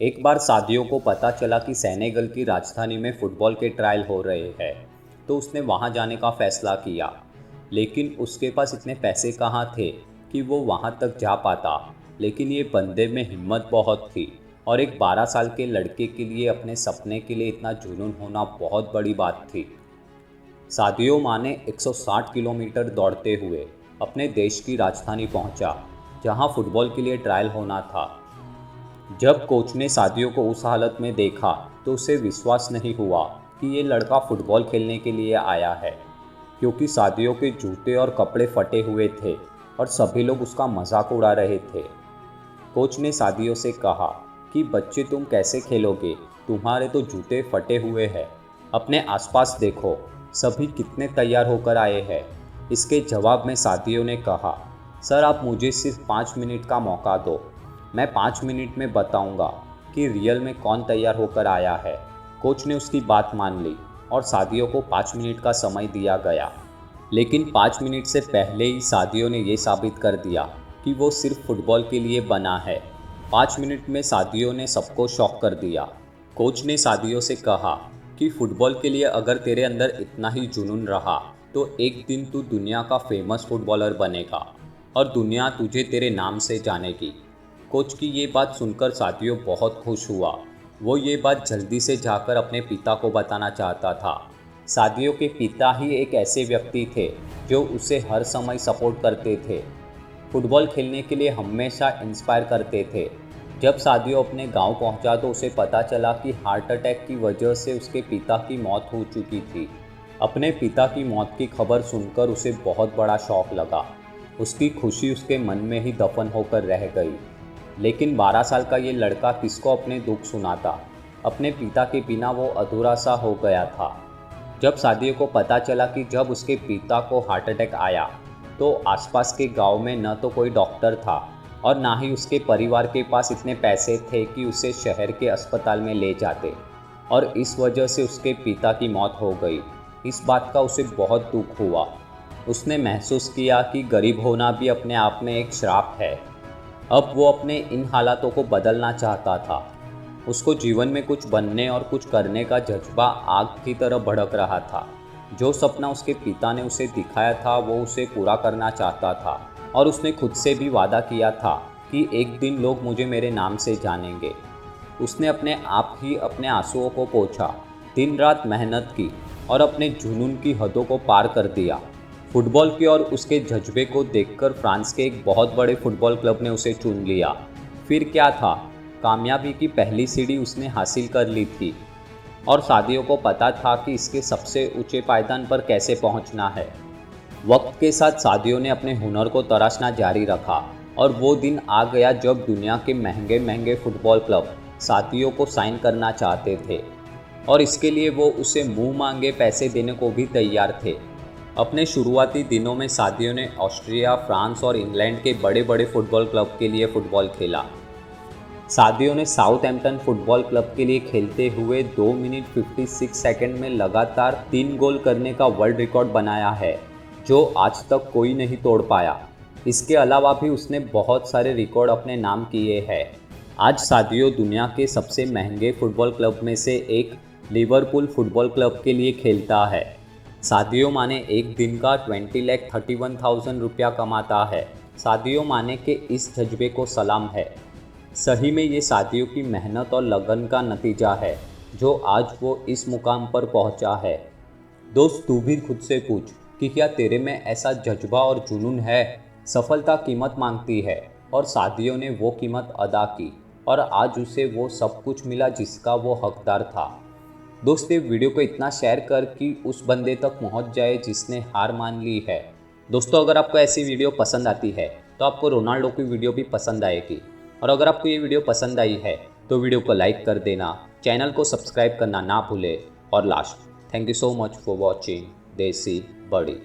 एक बार सादियों को पता चला कि सैनेगल की राजधानी में फुटबॉल के ट्रायल हो रहे हैं तो उसने वहाँ जाने का फैसला किया। लेकिन उसके पास इतने पैसे कहाँ थे कि वो वहाँ तक जा पाता? लेकिन ये बंदे में हिम्मत बहुत थी और एक 12 साल के लड़के के लिए, अपने सपने के लिए इतना जुनून होना बहुत बड़ी बात थी। सादियो माँ ने 160 किलोमीटर दौड़ते हुए अपने देश की राजधानी पहुँचा, जहाँ फुटबॉल के लिए ट्रायल होना था। जब कोच ने सादियों को उस हालत में देखा तो उसे विश्वास नहीं हुआ कि ये लड़का फुटबॉल खेलने के लिए आया है, क्योंकि सादियों के जूते और कपड़े फटे हुए थे और सभी लोग उसका मज़ाक उड़ा रहे थे। कोच ने सादियों से कहा कि, बच्चे, तुम कैसे खेलोगे? तुम्हारे तो जूते फटे हुए हैं। अपने आसपास देखो, सभी कितने तैयार होकर आए हैं। इसके जवाब में सादियों ने कहा, सर, आप मुझे सिर्फ़ पाँच मिनट का मौका दो। मैं पाँच मिनट में बताऊँगा कि रियल में कौन तैयार होकर आया है। कोच ने उसकी बात मान ली और सादियों को पाँच मिनट का समय दिया गया। लेकिन पाँच मिनट से पहले ही सादियों ने ये साबित कर दिया कि वो सिर्फ़ फुटबॉल के लिए बना है। पाँच मिनट में सादियों ने सबको शॉक कर दिया। कोच ने सादियों से कहा कि फुटबॉल के लिए अगर तेरे अंदर इतना ही जुनून रहा तो एक दिन तू दुनिया का फ़ेमस फुटबॉलर बनेगा और दुनिया तुझे तेरे नाम से जानेगी। कोच की ये बात सुनकर साथियों बहुत खुश हुआ। वो ये बात जल्दी से जाकर अपने पिता को बताना चाहता था। सादियों के पिता ही एक ऐसे व्यक्ति थे, जो उसे हर समय सपोर्ट करते थे। फुटबॉल खेलने के लिए हमेशा इंस्पायर करते थे। जब सादियों अपने गाँव पहुँचा तो उसे पता चला कि हार्ट अटैक की वजह से उसके पिता की मौत हो चुकी थी। अपने पिता की मौत की खबर सुनकर उसे बहुत बड़ा शौक लगा। उसकी खुशी उसके मन में ही दफन होकर रह गई। लेकिन 12 साल का ये लड़का किसको अपने दुख सुनाता? अपने पिता के बिना वो अधूरा सा हो गया था। जब सादियों को पता चला कि जब उसके पिता को हार्ट अटैक आया तो आसपास के गाँव में न तो कोई डॉक्टर था और ना ही उसके परिवार के पास इतने पैसे थे कि उसे शहर के अस्पताल में ले जाते और इस वजह से उसके पिता की मौत हो गई। इस बात का उसे बहुत दुख हुआ। उसने महसूस किया कि गरीब होना भी अपने आप में एक श्राप है। अब वो अपने इन हालातों को बदलना चाहता था। उसको जीवन में कुछ बनने और कुछ करने का जज्बा आग की तरह भड़क रहा था। जो सपना उसके पिता ने उसे दिखाया था, वो उसे पूरा करना चाहता था और उसने खुद से भी वादा किया था कि एक दिन लोग मुझे मेरे नाम से जानेंगे। उसने अपने आप ही अपने आंसुओं को पोछा दिन रात मेहनत की और अपने जुनून की हदों को पार कर दिया। फुटबॉल की और उसके जज्बे को देखकर फ्रांस के एक बहुत बड़े फुटबॉल क्लब ने उसे चुन लिया। फिर क्या था? कामयाबी की पहली सीढ़ी उसने हासिल कर ली थी। और शादियों को पता था कि इसके सबसे ऊँचे पायदान पर कैसे पहुँचना है। वक्त के साथ शादियों ने अपने हुनर को तराशना जारी रखा और वो दिन आ गया जब दुनिया के महँगे महँगे फुटबॉल क्लब साथियों को साइन करना चाहते थे। और इसके लिए वो उसे मुँह मांगे पैसे देने को भी तैयार थे। अपने शुरुआती दिनों में सादियों ने ऑस्ट्रिया, फ्रांस और इंग्लैंड के बड़े बड़े फुटबॉल क्लब के लिए फुटबॉल खेला। सादियों ने साउथ एम्पटन फुटबॉल क्लब के लिए खेलते हुए दो मिनट 56 सेकंड में लगातार तीन गोल करने का वर्ल्ड रिकॉर्ड बनाया है, जो आज तक कोई नहीं तोड़ पाया। इसके अलावा भी उसने बहुत सारे रिकॉर्ड अपने नाम किए हैं। आज सादियों दुनिया के सबसे महँगे फुटबॉल क्लब में से एक लिवरपूल फुटबॉल क्लब के लिए खेलता है। सादियों माने एक दिन का twenty lakh thirty one thousand रुपया कमाता है। सादियों माने के इस जज्बे को सलाम है। सही में ये सादियों की मेहनत और लगन का नतीजा है, जो आज वो इस मुकाम पर पहुँचा है। दोस्त, तू भी खुद से पूछ कि क्या तेरे में ऐसा जज्बा और जुनून है? सफलता कीमत मांगती है और सादियों ने वो कीमत अदा की और आज उसे वो सब कुछ मिला जिसका वो हकदार था। दोस्त, ये वीडियो को इतना शेयर कर कि उस बंदे तक पहुँच जाए जिसने हार मान ली है। दोस्तों, अगर आपको ऐसी वीडियो पसंद आती है तो आपको रोनाल्डो की वीडियो भी पसंद आएगी। और अगर आपको ये वीडियो पसंद आई है तो वीडियो को लाइक कर देना, चैनल को सब्सक्राइब करना ना भूले। और last thank you so much for watching देसी बड़ी।